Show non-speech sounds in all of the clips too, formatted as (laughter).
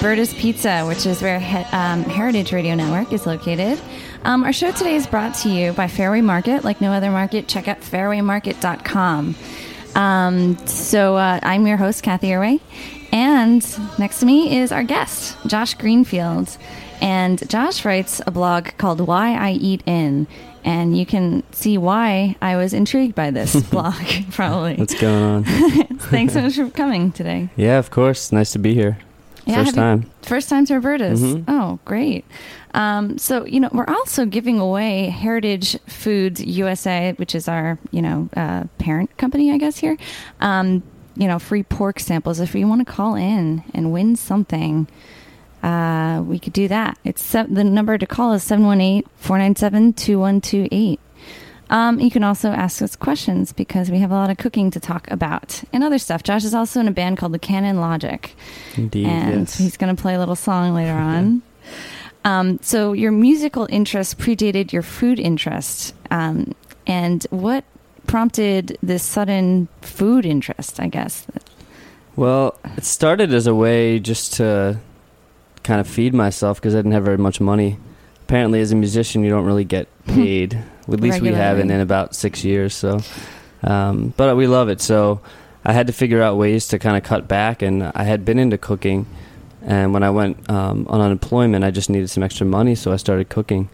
Today Pizza, which is where he- um, Heritage Radio Network is located. Um, our show today is brought to you by Fairway Market. Like no other market, check out fairwaymarket.com. Um, so uh, I'm your host, Cathy Erway, and next to me is our guest, Josh Greenfield. And Josh writes a blog called Why I Eat In. And you can see why I was intrigued by this (laughs) blog, probably. What's going on? (laughs) Thanks so much for coming today. yeah, of course. Nice to be here. Yeah, First have you- time. First time to Roberta's. Mhm. Oh, great. Um, so, you know, we're also giving away Heritage Foods USA, which is our, you know, uh, parent company, I guess, here. Um, you know, free pork samples. If you want to call in and win something, uh, we could do that. It's se- the number to call is 718 497 2128. Um, you can also ask us questions because we have a lot of cooking to talk about and other stuff. Josh is also in a band called the Cannon Logic Indeed. and yes. he's going to play a little song (laughs) later on. um, so your musical interest predated your food interest, um, and what prompted this sudden food interest? I guess. Well, it started as a way just to kind of feed myself because I didn't have very much money. Apparently, as a musician, you don't really get (laughs) paid. At least we haven't in about six years. So, um, but we love it. So, I had to figure out ways to kind of cut back, and I had been into cooking. And when I went um, on unemployment, I just needed some extra money, so I started cooking,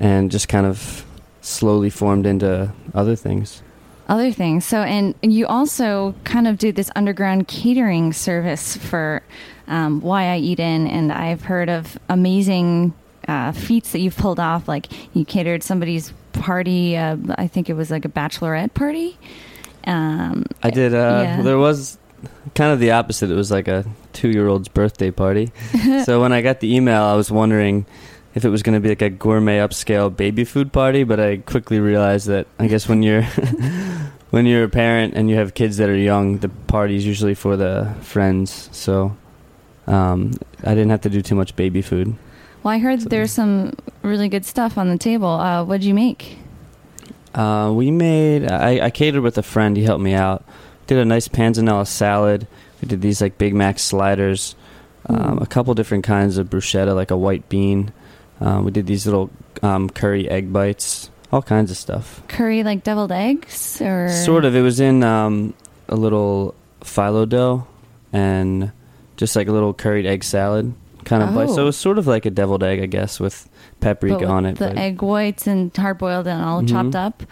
and just kind of slowly formed into other things. Other things. So, and you also kind of do this underground catering service for um, Why I Eat In, and I've heard of amazing uh, feats that you've pulled off. Like you catered somebody's party. Uh, I think it was like a bachelorette party. Um, I did. Uh, Yeah. There was kind of the opposite. It was like a two-year-old's birthday party. (laughs) so when I got the email, I was wondering if it was going to be like a gourmet upscale baby food party. But I quickly realized that I guess when you're (laughs) when you're a parent and you have kids that are young, the party's usually for the friends. So um, I didn't have to do too much baby food. Well, I heard that there's some really good stuff on the table. Uh, what'd you make? Uh, we made. I, I catered with a friend. He helped me out. Did a nice panzanella salad. We did these like Big Mac sliders. Um, Ooh. a couple different kinds of bruschetta, like a white bean. Um, we did these little um, curry egg bites. All kinds of stuff. Curry like deviled eggs, or Sort of. It was in um, a little phyllo dough and just like a little curried egg salad kind of bite. So Oh. it was sort of like a deviled egg, I guess, with paprika but on it. The but- egg whites and hard boiled and all Mhm. chopped up.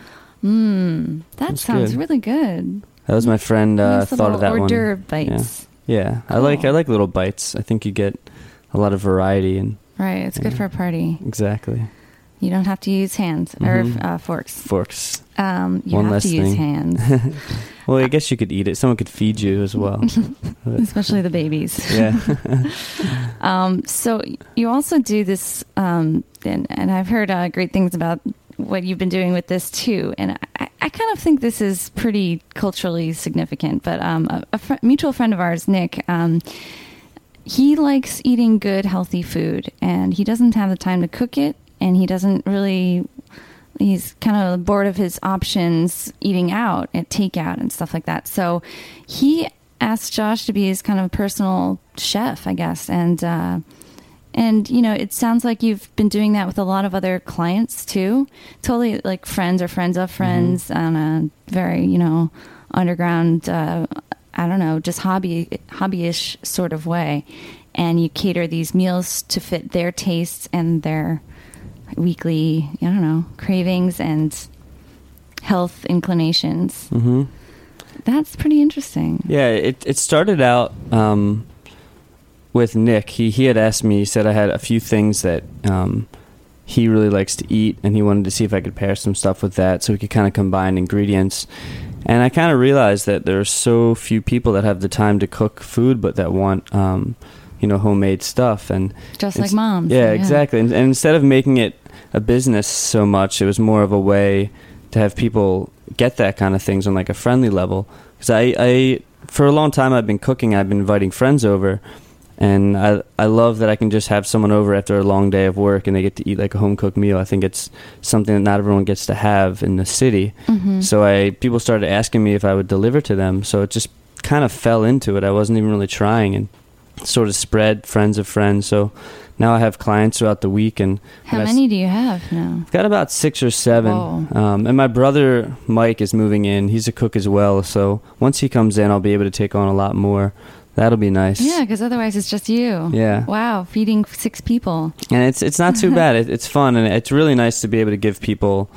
Mmm, that That's sounds good. really good. that was my friend uh, nice thought of that hors one. d'oeuvre bites. Yeah, I like I like little bites. I think you get a lot of variety and Right, it's good for a party. exactly You don't have to use hands or Mhm. uh, forks. forks. Um, you One have less to use thing. hands, (laughs) Well, I guess you could eat it. Someone could feed you as well. (laughs) especially the babies. yeah. (laughs) Um, so you also do this, um, and, and I've heard uh, great things about what you've been doing with this too. And I, I kind of think this is pretty culturally significant. But um, a, a fr- mutual friend of ours, Nick, um, he likes eating good, healthy food, and he doesn't have the time to cook it, and he doesn't really he's kind of bored of his options eating out at takeout and stuff like that. So he asked Josh to be his kind of personal chef, I guess, and. Uh, and you know, it sounds like you've been doing that with a lot of other clients too. Totally like friends or friends of friends on a very you know underground. Uh, I don't know, just hobby hobbyish sort of way, and you cater these meals to fit their tastes and their weekly, I don't know, cravings and health inclinations. hmm That's pretty interesting. Yeah, it it started out um, with Nick. He he had asked me. He said I had a few things that um, he really likes to eat, and he wanted to see if I could pair some stuff with that, so we could kind of combine ingredients. And I kind of realized that there are so few people that have the time to cook food, but that want um, you know homemade stuff and Just like moms. yeah, exactly. And, and instead of making it a business so much, it was more of a way to have people get that kind of things on like a friendly level. Because I, I, for a long time, I've been cooking. I've been inviting friends over, and I, I love that I can just have someone over after a long day of work and they get to eat like a home cooked meal. I think it's something that not everyone gets to have in the city. hmm So I, people started asking me if I would deliver to them. So it just kind of fell into it. I wasn't even really trying, and sort of spread friends of friends. So now I have clients throughout the week, and How many do you have now? I've got about six or seven. Um, and my brother Mike is moving in. He's a cook as well. So once he comes in, I'll be able to take on a lot more. That'll be nice. Yeah, because otherwise it's just you. Yeah. Wow, feeding six people. And it's it's not too (laughs) bad. It, it's fun, and it's really nice to be able to give people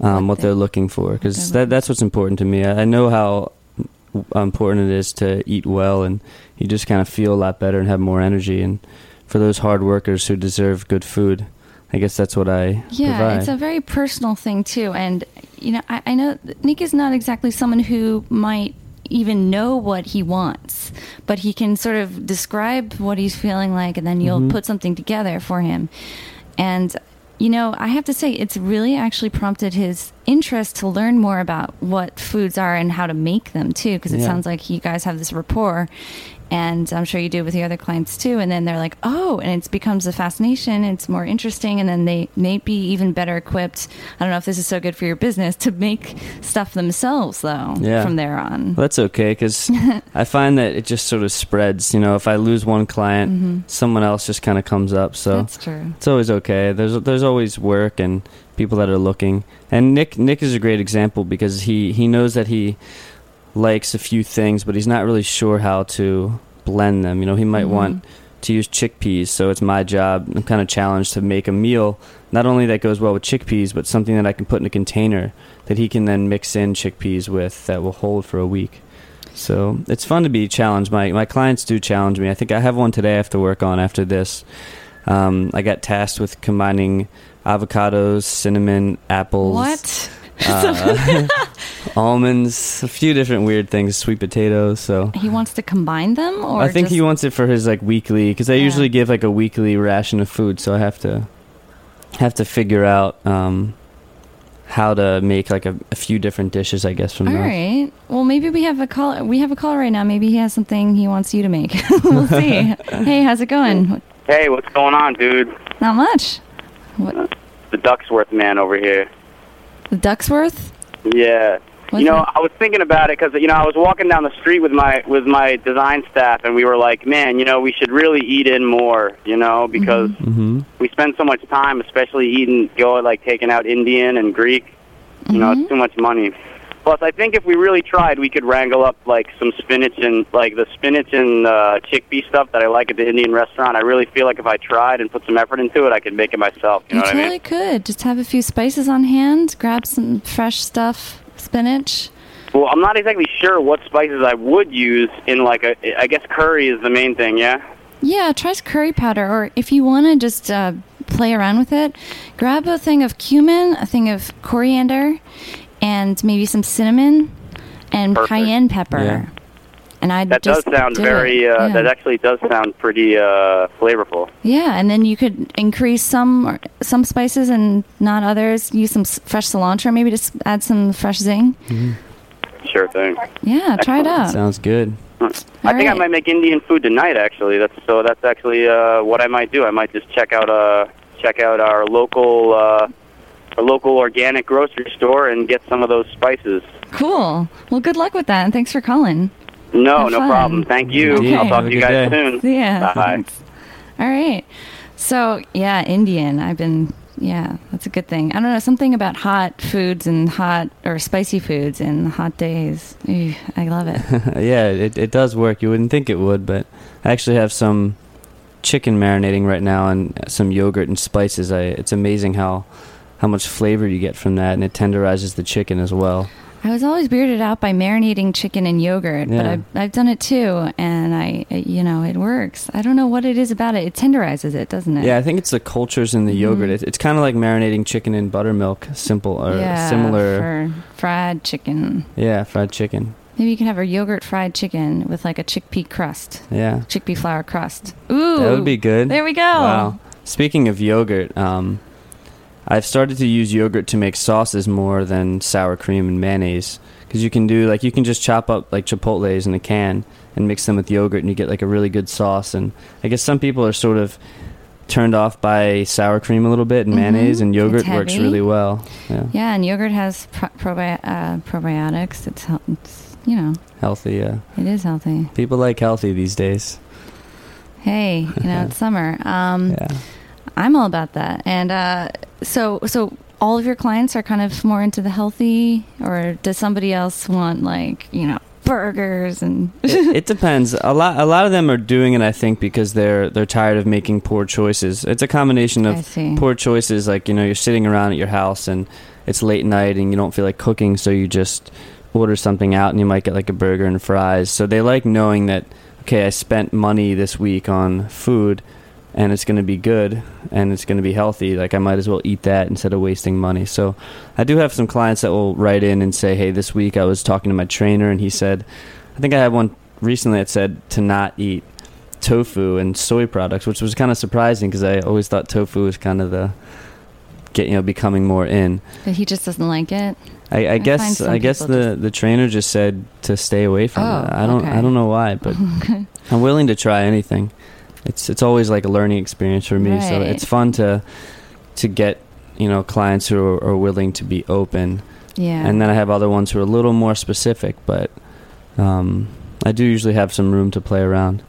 um, What what they- they're looking for because that that's what's important to me. I, I know how important it is to eat well, and you just kind of feel a lot better and have more energy. And for those hard workers who deserve good food, I guess that's what I Yeah, provide. it's a very personal thing too. And you know, I, I know Nick is not exactly someone who might even know what he wants, but he can sort of describe what he's feeling like, and then you'll Mhm. put something together for him. And you know, I have to say, it's really actually prompted his interest to learn more about what foods are and how to make them too, because it Yeah. sounds like you guys have this rapport. And I'm sure you do with your other clients too. And then they're like, oh, and it becomes a fascination. It's more interesting. And then they may be even better equipped. I don't know if this is so good for your business to make stuff themselves, though, Yeah. from there on. Well, that's okay because I find that it just sort of spreads. You know, if I lose one client, someone else just kind of comes up. So Mm-hmm. That's true. it's always okay. There's there's always work and people that are looking. And Nick Nick is a great example because he he knows that he likes a few things, but he's not really sure how to blend them. You know, he might Mhm. want to use chickpeas, so it's my job. I'm kind of challenged to make a meal not only that goes well with chickpeas, but something that I can put in a container that he can then mix in chickpeas with that will hold for a week. So it's fun to be challenged. My my clients do challenge me. I think I have one today I have to work on after this. Um, I got tasked with combining avocados, cinnamon, apples, What? Uh, (laughs) almonds, a few different weird things, sweet potatoes. So He wants to combine them, or I think just, he wants it for his like weekly because I Yeah. usually give like a weekly ration of food, so I have to have to figure out um, how to make like a, a few different dishes. I guess from All that. right. Well, maybe we have a call. We have a call right now. Maybe he has something he wants you to make. (laughs) we'll (laughs) see. hey, how's it going? Hey, what's going on, dude? Not much. What? The Ducksworth man over here. The Ducksworth? Yeah. What's you know, that? I was thinking about it because you know I was walking down the street with my with my design staff, and we were like, man, you know, we should really eat in more, you know, because Mm-hmm. we spend so much time, especially eating, go like taking out Indian and Greek. You know, Mhm. it's too much money. Plus, I think if we really tried, we could wrangle up like some spinach and like the spinach and uh, chickpea stuff that I like at the Indian restaurant. I really feel like if I tried and put some effort into it, I could make it myself. You You know what I totally mean? could. Just have a few spices on hand, grab some fresh stuff, spinach. Well, I'm not exactly sure what spices I would use in like a. I guess curry is the main thing. Yeah. Yeah, try curry powder, or if you want to just uh, play around with it, grab a thing of cumin, a thing of coriander, and maybe some cinnamon and Perfect. cayenne pepper. Yeah. And I That does just sound do very. it. Uh, yeah. That actually does sound pretty uh, flavorful. Yeah, and then you could increase some some spices and not others. Use some fresh cilantro, maybe just add some fresh zing. Sure thing. Yeah, try it out. Sounds good. I All think I might make Indian food tonight. Actually, that's so. That's actually uh, what I might do. I might just check out uh check out our local uh, a local organic grocery store and get some of those spices. Cool. Well, good luck with that, and thanks for calling. No, Have no fun. problem. Thank you. Okay. I'll talk to you guys day. soon. Yeah. Bye. thanks. All right. So yeah, Indian. I've been. Yeah, that's a good thing. I don't know something about hot foods and hot or spicy foods and hot days. Ew, I love it. (laughs) yeah, it, it does work. You wouldn't think it would, but I actually have some chicken marinating right now and some yogurt and spices. I, it's amazing how how much flavor you get from that, and it tenderizes the chicken as well. I was always weirded out by marinating chicken in yogurt, but I've, I've done it too, and I, you know, it works. I don't know what it is about it. It tenderizes it, doesn't it? Yeah, I think it's the cultures in the yogurt. It, it's kind of like marinating chicken in buttermilk, simple or Yeah, similar. for fried chicken. yeah, fried chicken. Maybe you can have a yogurt fried chicken with like a chickpea crust, Yeah, chickpea flour crust. Ooh, that would be good. There we go. Wow. Speaking of yogurt, um, I've started to use yogurt to make sauces more than sour cream and mayonnaise because you can do like you can just chop up like chipotles in a can and mix them with yogurt and you get like a really good sauce. And I guess some people are sort of turned off by sour cream a little bit and Mhm. mayonnaise, and yogurt works really well. Yeah, Yeah, and yogurt has pro- probi- uh, probiotics. It's, it's you know healthy. Yeah, it is healthy. people like healthy these days. Hey, you know it's (laughs) summer. Um, Yeah. I'm all about that. And uh, so, so all of your clients are kind of more into the healthy, or does somebody else want like you know burgers and? (laughs) it, it depends. A lot, a lot of them are doing it. I think because they're they're tired of making poor choices. It's a combination of poor choices. Like you know, you're sitting around at your house and it's late night and you don't feel like cooking, so you just order something out and you might get like a burger and fries. So they like knowing that okay, I spent money this week on food. And it's going to be good, and it's going to be healthy. Like I might as well eat that instead of wasting money. So, I do have some clients that will write in and say, "Hey, this week I was talking to my trainer, and he said, I think I had one recently that said to not eat tofu and soy products, which was kind of surprising because I always thought tofu was kind of the get you know becoming more in. But he just doesn't like it. I, I, find guess I guess the, the trainer just said to stay away from Oh, it. I don't okay. I don't know why, but (laughs) I'm willing to try anything. It's it's always like a learning experience for me. So it's fun to to get you know clients who are, are willing to be open, Yeah. and then I have other ones who are a little more specific, but um, I do usually have some room to play around.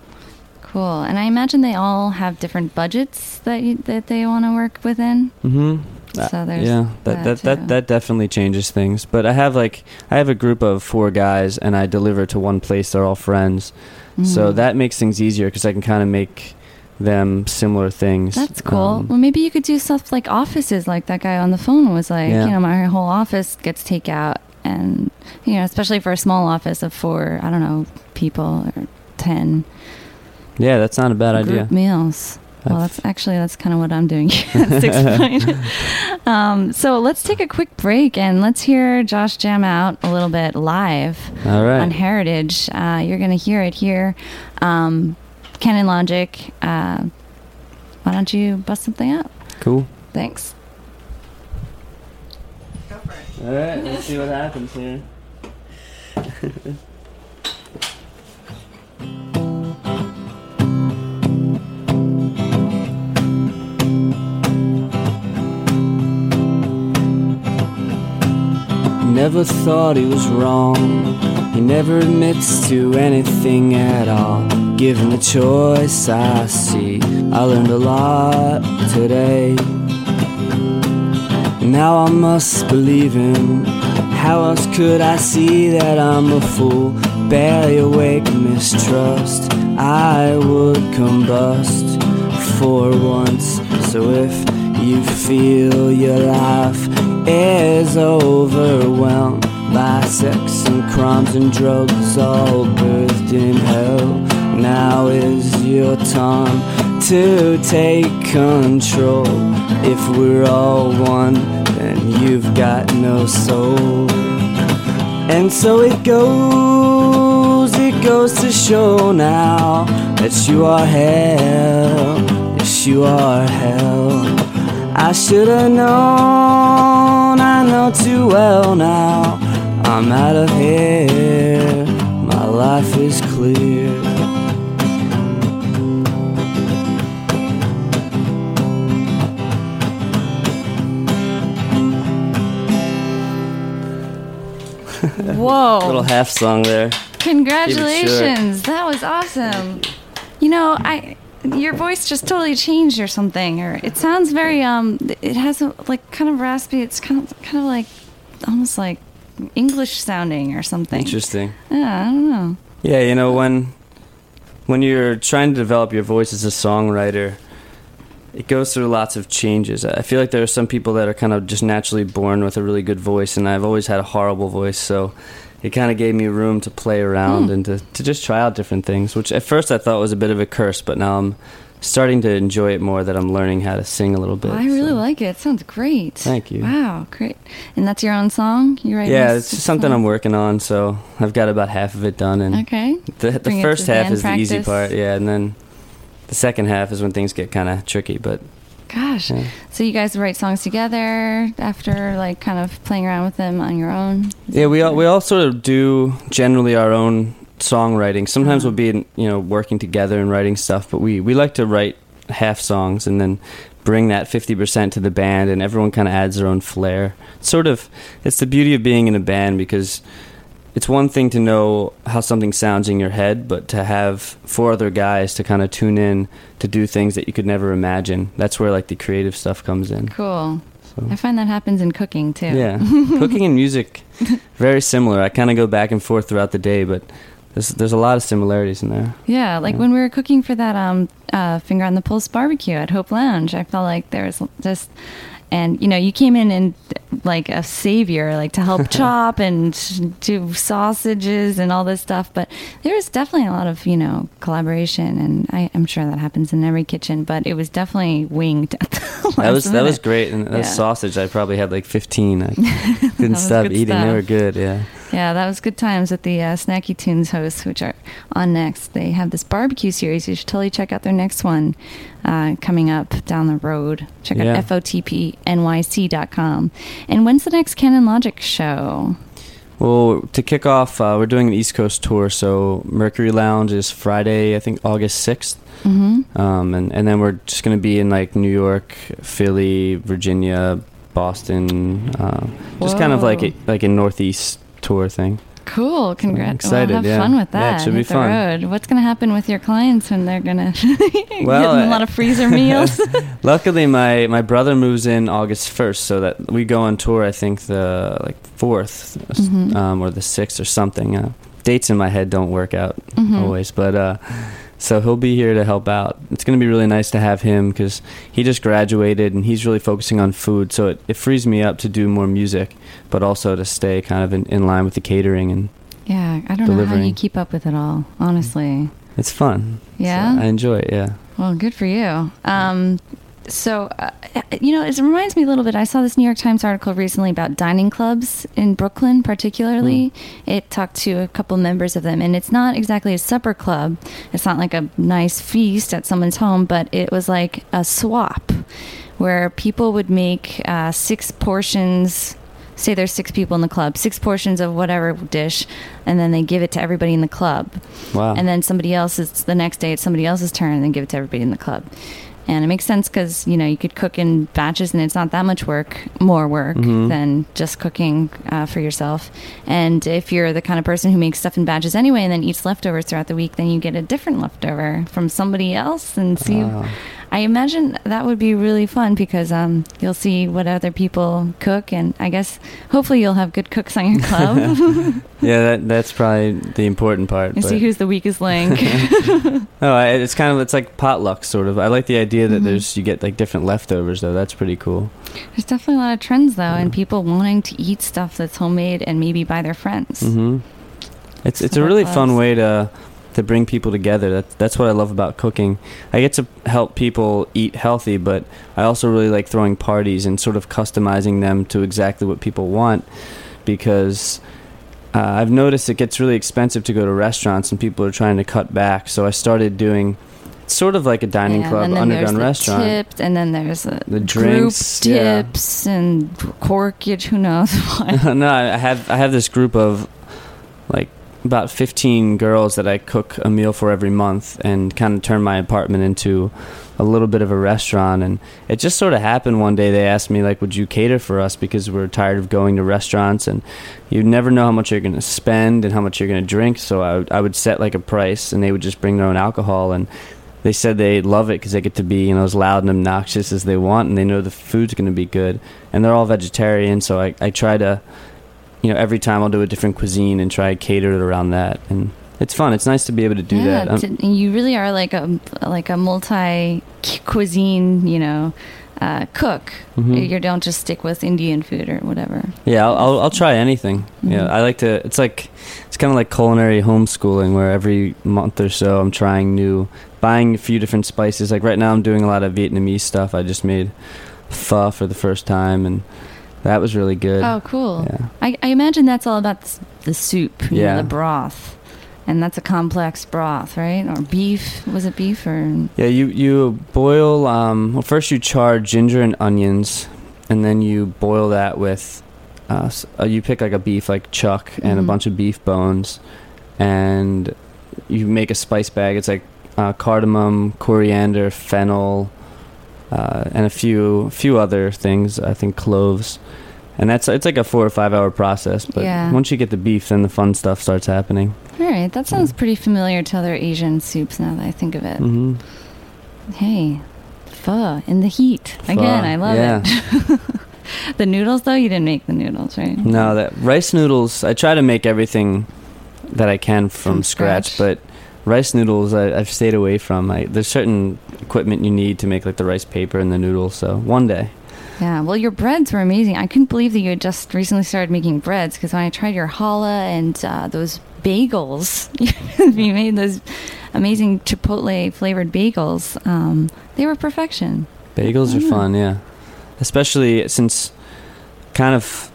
Cool. And I imagine they all have different budgets that you, that they want to work within. Mm-hmm. So there's yeah, that that that, that that definitely changes things. But I have like I have a group of four guys, and I deliver to one place. They're all friends, so Mhm. that makes things easier because I can kind of make them similar things. That's cool. Um, well, maybe you could do stuff like offices, like that guy on the phone was like, Yeah. you know, my whole office gets takeout, and you know, especially for a small office of four, I don't know, people or ten yeah, that's not a bad idea. meals. Well, that's actually that's kind of what I'm doing at Six (laughs) Point. um, so let's take a quick break and let's hear Josh jam out a little bit live right. on Heritage. Uh, you're going to hear it here. Um, Cannon Logic. Uh, why don't you bust something up? Cool. Thanks. All right, let's see what happens here. (laughs) Never thought he was wrong. He never admits to anything at all. Given the choice I see, I learned a lot today. Now I must believe him. How else could I see that I'm a fool? Barely awake, mistrust. I would combust for once. So if you feel your life is overwhelmed by sex and crimes and drugs, all birthed in hell, now is your time to take control. If we're all one, then you've got no soul. And so it goes, it goes to show now that you are hell, yes, you are hell. I should have known, I know too well now. I'm out of here, my life is clear. (laughs) Whoa. Little half song there. Congratulations. That was awesome. You know, I your voice just totally changed or something or it sounds very um it has a like kind of raspy it's kind of kind of like almost like english sounding or something Interesting. yeah i don't know Yeah, you know when when you're trying to develop your voice as a songwriter, it goes through lots of changes. I feel like there are some people that are kind of just naturally born with a really good voice, and I've always had a horrible voice, so it kind of gave me room to play around Hmm. and to, to just try out different things. Which at first I thought was a bit of a curse, but now I'm starting to enjoy it more that I'm learning how to sing a little bit. i really so. like it it sounds great Thank you. wow great and that's your own song you write Yeah, it's something song? I'm working on, so I've got about half of it done, and okay the, the Bring first half is the easy part, yeah, and then the second half is when things get kind of tricky. But gosh Yeah. so you guys write songs together after like kind of playing around with them on your own yeah, we all we all sort of do generally our own songwriting. Sometimes Uh-huh. we'll be you know working together and writing stuff, but we we like to write half songs and then bring that 50% to the band and everyone kind of adds their own flair. Sort of it's the beauty of being in a band because it's one thing to know how something sounds in your head, but to have four other guys to kind of tune in to do things that you could never imagine. That's where like the creative stuff comes in. cool So. i find that happens in cooking too Yeah, cooking and music (laughs) very similar. I kind of go back and forth throughout the day, but there's there's a lot of similarities in there. Yeah, like Yeah. when we were cooking for that um uh, finger on the pulse barbecue at Hope Lounge, I felt like there was just and you know you came in and like a savior like to help (laughs) chop and do sausages and all this stuff but there was definitely a lot of you know collaboration and I, i'm sure that happens in every kitchen but it was definitely winged (laughs) That was that was great, and that Yeah. sausage I probably had like 15. I (laughs) couldn't stop eating. They were good. Yeah. Yeah, that was good times with the uh, Snacky Tunes hosts, which are on next. They have this barbecue series. You should totally check out their next one uh, coming up down the road. Check Yeah. out FOTPNYC.com. And when's the next Cannon Logic show? Well, to kick off, uh, we're doing an East Coast tour. So Mercury Lounge is Friday, I think August 6th. Mm-hmm. Um, and, and then we're just going to be in like New York, Philly, Virginia, Boston, uh, just kind of like like a Northeast tour thing. Cool. Congrats. excited, well, have yeah. fun with Yeah, it that. should be fun. road. What's going to happen with your clients when they're going (laughs) to Well, getting a lot of freezer (laughs) meals? (laughs) Luckily, my, my brother moves in August 1st, so that we go on tour, I think, the like 4th Mhm. um, or the 6th or something. Uh, dates in my head don't work out Mhm. always, but uh, so he'll be here to help out. It's going to be really nice to have him because he just graduated and he's really focusing on food, so it, it frees me up to do more music, but also to stay kind of in, in line with the catering, and yeah, I don't know how you keep up with it all, honestly. it's fun. So Yeah? I enjoy it, yeah. Well, good for you. Um, so, uh, you know, it reminds me a little bit. I saw this New York Times article recently about dining clubs in Brooklyn, particularly. It talked to a couple members of them, and it's not exactly a supper club. It's not like a nice feast at someone's home, but it was like a swap where people would make uh, six portions. Say there's six people in the club, six portions of whatever dish, and then they give it to everybody in the club Wow. and then somebody else's the next day it's somebody else's turn and then give it to everybody in the club and it makes sense because you know you could cook in batches and it's not that much work more work Mhm. than just cooking uh, for yourself and if you're the kind of person who makes stuff in batches anyway and then eats leftovers throughout the week then you get a different leftover from somebody else and see Wow. I imagine that would be really fun because um, you'll see what other people cook and i guess hopefully you'll have good cooks on your club (laughs) yeah, that, that's probably the important part. and see who's the weakest link (laughs) Oh, I, it's kind of it's like potluck sort of. I like the idea that Mhm. there's you get like different leftovers though. That's pretty cool. There's definitely a lot of trends though, and people wanting to eat stuff that's homemade and maybe by their friends. hmm It's it's a really fun way to to bring people together. That that's what I love about cooking. I get to help people eat healthy, but I also really like throwing parties and sort of customizing them to exactly what people want because. Uh, I've noticed it gets really expensive to go to restaurants and people are trying to cut back. So I started doing sort of like a dining Yeah, club underground restaurant. tipped, and then there's the, The group drinks, yeah. tips and corkage. Who knows (laughs) what? (laughs) no, I have I have this group of like about 15 girls that I cook a meal for every month and kind of turn my apartment into a little bit of a restaurant. And it just sort of happened one day they asked me like would you cater for us? Because we're tired of going to restaurants and you never know how much you're going to spend and how much you're going to drink. So I would, I would set like a price and they would just bring their own alcohol. And they said they love it because they get to be you know as loud and obnoxious as they want and they know the food's going to be good. And they're all vegetarian so I, I try to you know every time I'll do a different cuisine and try to cater it around that and it's fun. It's nice to be able to do yeah, that. Um, you really are like a like a multi cuisine, you know, uh, cook. Mhm. You don't just stick with Indian food or whatever. yeah, I'll, I'll, I'll try anything. Yeah, Mhm. I like to. It's like it's kind of like culinary homeschooling, where every month or so I'm trying new, buying a few different spices. Like right now, I'm doing a lot of Vietnamese stuff. I just made pho for the first time, and that was really good. Oh, cool. Yeah. I, I imagine that's all about the soup, you know, Yeah. the broth. And that's a complex broth, right? Or beef? Was it beef or? Yeah, you you boil. Um, well, first you char ginger and onions, and then you boil that with. Uh, uh, you pick like a beef, like chuck, and a Mhm. bunch of beef bones, and you make a spice bag. It's like uh, cardamom, coriander, fennel, uh, and a few few other things. I think cloves, and that's it's like a four or five hour process. But Yeah. once you get the beef, then the fun stuff starts happening. All right, that sounds pretty familiar to other Asian soups now that I think of it. mm-hmm. Hey, pho in the heat. Pho, Again, I love yeah. it. (laughs) the noodles, though, you didn't make the noodles, right? No, that rice noodles. I try to make everything that I can from, From scratch, scratch. but rice noodles I, I've stayed away from. I, there's certain equipment you need to make like the rice paper and the noodles. So one day, Yeah, well, your breads were amazing. I couldn't believe that you had just recently started making breads because when I tried your challah and uh, those bagels, (laughs) you made those amazing chipotle flavored bagels. Um, they were perfection. bagels are fun. Yeah, especially since kind of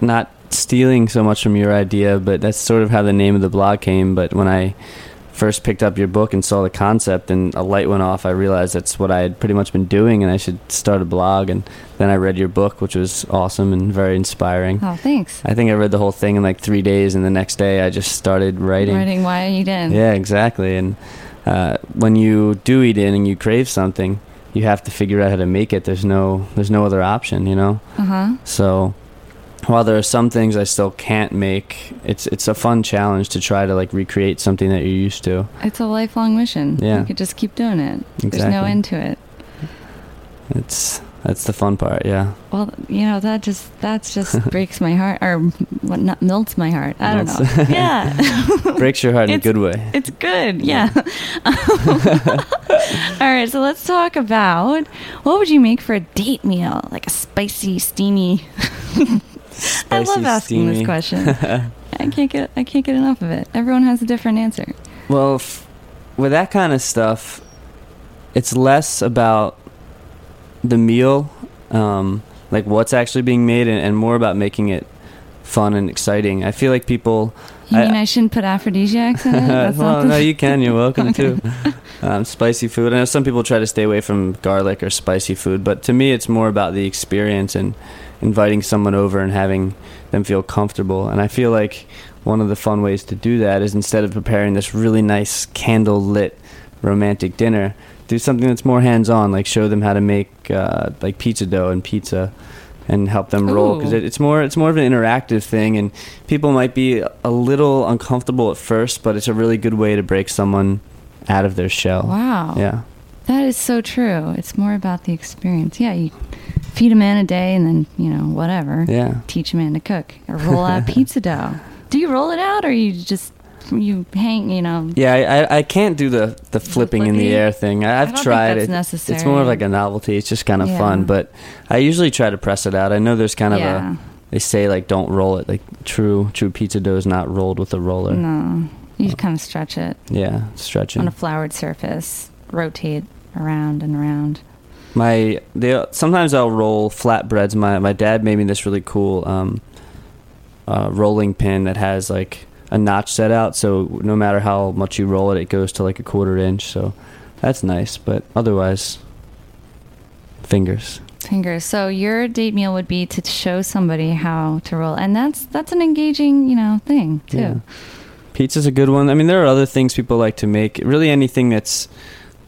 not stealing so much from your idea, but that's sort of how the name of the blog came. But when I first picked up your book and saw the concept and a light went off, I realized that's what I had pretty much been doing and I should start a blog. And then I read your book, which was awesome and very inspiring. Oh, thanks. I think I read the whole thing in like three days, and the next day I just started writing. Writing why you didn't. Yeah, exactly. And uh, when you do eat in and you crave something, you have to figure out how to make it. There's no, there's no other option, you know. Uh huh. So while there are some things I still can't make, it's it's a fun challenge to try to like recreate something that you're used to. It's a lifelong mission. Yeah. You could just keep doing it. Exactly. There's no end to it. It's that's the fun part. Yeah. Well, you know that just that's just (laughs) breaks my heart, or what? Not melts my heart. I don't know. Yeah, (laughs) Breaks your heart in a good way. it's good. Yeah. (laughs) All right, so let's talk about what would you make for a date meal, like a spicy, steamy. (laughs) I love asking this question. (laughs) I can't get I can't get enough of it. Everyone has a different answer. Well, f- with that kind of stuff, it's less about the meal, um, like what's actually being made, and, and more about making it fun and exciting. I feel like people. You I- mean I shouldn't put aphrodisiacs in it? (laughs) That's well, no, you can. You're welcome (laughs) Okay. to. (laughs) Um, spicy food. I know some people try to stay away from garlic or spicy food, but to me, it's more about the experience and inviting someone over and having them feel comfortable. And I feel like one of the fun ways to do that is instead of preparing this really nice candle lit romantic dinner, do something that's more hands on, like show them how to make uh, like pizza dough and pizza. And help them roll because it, it's more it's more of an interactive thing, and people might be a little uncomfortable at first, but it's a really good way to break someone out of their shell. Wow. Yeah. That is so true. It's more about the experience. Yeah, you feed a man a day and then, you know, whatever. Yeah. Teach a man to cook or roll out (laughs) pizza dough. Do you roll it out or you just you hang, you know? Yeah, I, I, can't do the, the flipping in the air thing. I, I've don't tried it. necessary. It's more of like a novelty. It's just kind of Yeah. fun, but I usually try to press it out. I know there's kind of yeah. a they say like don't roll it. Like true true pizza dough is not rolled with a roller. No. You just kind of stretch it Yeah, stretch it on a floured surface, rotate around and around. My they sometimes I'll roll flatbreads. My my dad made me this really cool um, uh, rolling pin that has like a notch set out, so no matter how much you roll it, it goes to like a quarter inch. So that's nice. But otherwise, fingers. Fingers. So your date meal would be to show somebody how to roll, and that's that's an engaging, you know, thing too. Yeah. Pizza's a good one. I mean, there are other things people like to make. Really, anything that's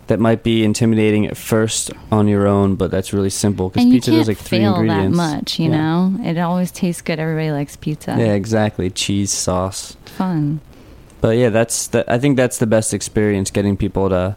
that might be intimidating at first on your own, but that's really simple because pizza does like three fail ingredients. that much, you Yeah. know. It always tastes good. Everybody likes pizza. Yeah, exactly. Cheese sauce. Fun. But yeah, that's the, I think that's the best experience getting people to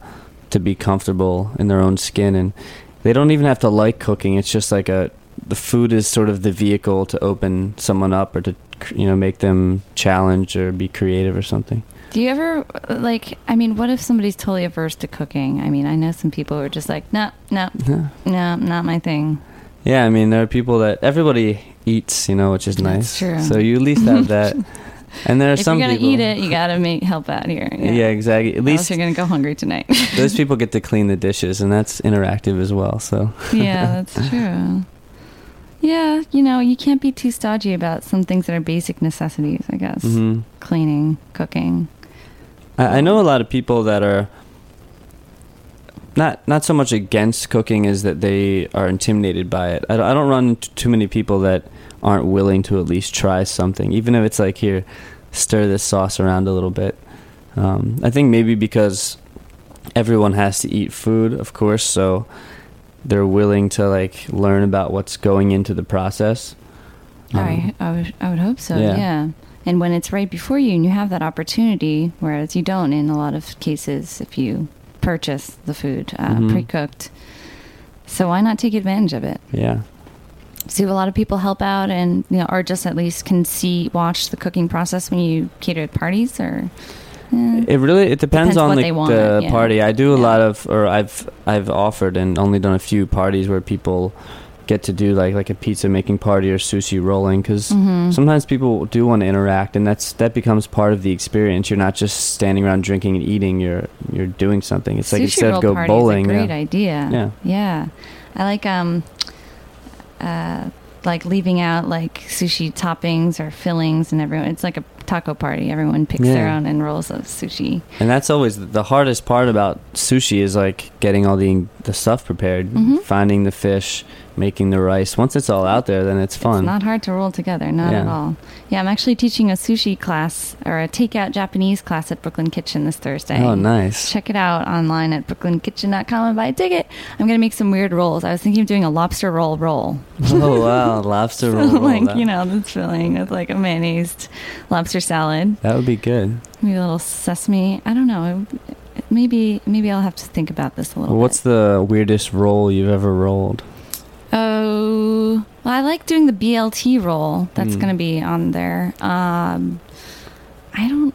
to be comfortable in their own skin and they don't even have to like cooking. It's just like a the food is sort of the vehicle to open someone up or to you know make them challenge or be creative or something. Do you ever like? I mean, what if somebody's totally averse to cooking? I mean, I know some people who are just like, no, no, Yeah. no, not my thing. Yeah, I mean there are people that everybody eats, you know, which is That's nice. true. So you at least have that. (laughs) and there are if some If you're gonna people eat it, you gotta make help out here. Yeah, exactly. At least you're gonna go hungry tonight. those (laughs) people get to clean the dishes and that's interactive as well. So yeah, that's (laughs) true. Yeah, you know, you can't be too stodgy about some things that are basic necessities. I guess mhm. cleaning, cooking. I, I know a lot of people that are not not so much against cooking as that they are intimidated by it. I, don't- I don't run into too many people that aren't willing to at least try something, even if it's like here, stir this sauce around a little bit. Um, I think maybe because everyone has to eat food, of course, so they're willing to like learn about what's going into the process. Um, I, I would, I would hope so. yeah. Yeah. And when it's right before you and you have that opportunity, whereas you don't in a lot of cases if you purchase the food uh, Mhm. pre-cooked. So why not take advantage of it? yeah. See, a lot of people help out, and you know, or just at least can see, watch the cooking process when you cater at parties, or It really it depends, Depends on the, want, the yeah. party. I do a Yeah. lot of, or I've I've offered and only done a few parties where people get to do like like a pizza making party or sushi rolling because Mhm. sometimes people do want to interact and that's that becomes part of the experience. You're not just standing around drinking and eating. You're you're doing something. It's like instead of go bowling. Great yeah. idea. Yeah. Yeah. I like um uh like leaving out like sushi toppings or fillings and everyone it's like a taco party. Everyone picks their own and rolls of sushi. And that's always the hardest part about sushi is like getting all the the stuff prepared, Mhm. finding the fish, making the rice. Once it's all out there, then it's fun. It's not hard to roll together, not at all. Yeah, I'm actually teaching a sushi class or a takeout Japanese class at Brooklyn Kitchen this Thursday. oh, nice. Check it out online at brooklynkitchen.com and buy a ticket. I'm going to make some weird rolls. I was thinking of doing a lobster roll roll. (laughs) oh wow, lobster (laughs) So, roll. roll, like, you know, the filling with like a mayonnaise lobster salad, That would be good. maybe a little sesame. I don't know. Maybe maybe I'll have to think about this a little Well, what's the weirdest roll you've ever rolled? Oh, well, I like doing the BLT roll. That's Mm. going to be on there. Um, I don't,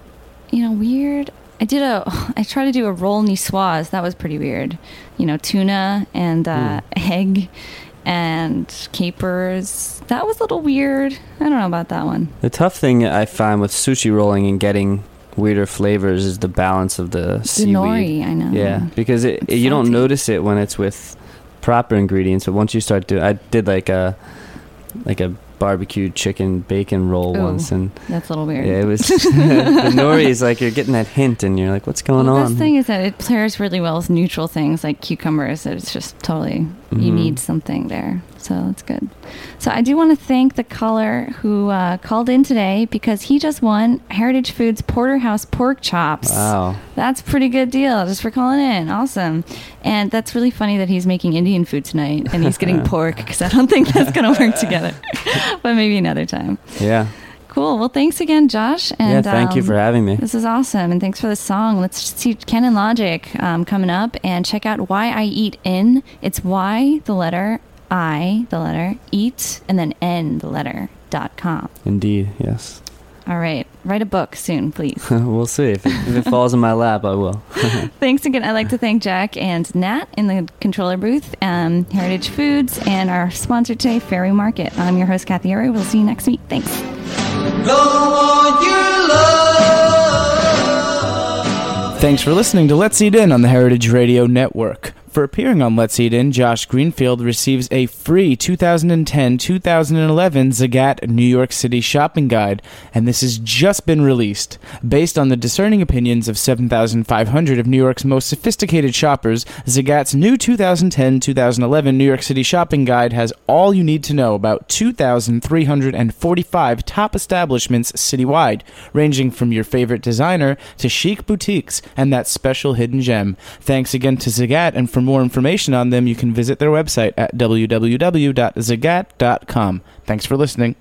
you know, weird. I did a, (laughs) I tried to do a roll niçoise. That was pretty weird. You know, tuna and uh, egg and capers. That was a little weird. I don't know about that one. The tough thing I find with sushi rolling and getting weirder flavors is the balance of the seaweed. nori, I know. Yeah, because it, It's you don't notice it when it's with proper ingredients, but once you start doing, I did like a like a barbecued chicken bacon roll Ooh. once, and That's a little weird. yeah, it was (laughs) (laughs) the nori is like you're getting that hint, and you're like, what's going well, the on? best thing is that it pairs really well with neutral things like cucumbers. It's just totally you Mhm. need something there, so it's good. So I do want to thank the caller who uh, called in today because he just won Heritage Foods Porterhouse pork chops. wow, That's a pretty good deal just for calling in. Awesome. And that's really funny that he's making Indian food tonight and he's getting (laughs) pork because I don't think that's going to work together. (laughs) but maybe another time. yeah, Cool. Well, thanks again, Josh. And yeah. Thank you um, for having me. this is awesome, and thanks for the song. Let's see Cannon Logic um, coming up, and check out Why I Eat In. It's Y, the letter I, the letter Eat, and then N, the letter dot com. Indeed, yes. All right, write a book soon, please. (laughs) we'll see if it, if it falls in my lap. I will. (laughs) thanks again. I'd like to thank Jack and Nat in the controller booth, um, Heritage Foods, and our sponsor today, Fairway Market. I'm your host, Cathy Erway. We'll see you next week. Thanks. Thanks for listening to Let's Eat In on the Heritage Radio Network. For appearing on Let's Eat In, Josh Greenfield receives a free 2010 2011 Zagat New York City shopping guide, and this has just been released. Based on the discerning opinions of 7,500 of New York's most sophisticated shoppers, Zagat's new 2010 2011 New York City shopping guide has all you need to know about 2,345 top establishments citywide, ranging from your favorite designer to chic boutiques and that special hidden gem. Thanks again to Zagat, and for more information on them, you can visit their website at www.zagat.com. Thanks for listening.